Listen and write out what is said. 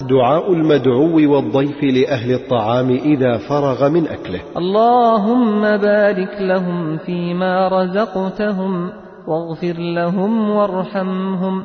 دعاء المدعو والضيف لأهل الطعام إذا فرغ من أكله. اللهم بارك لهم فيما رزقتهم واغفر لهم وارحمهم.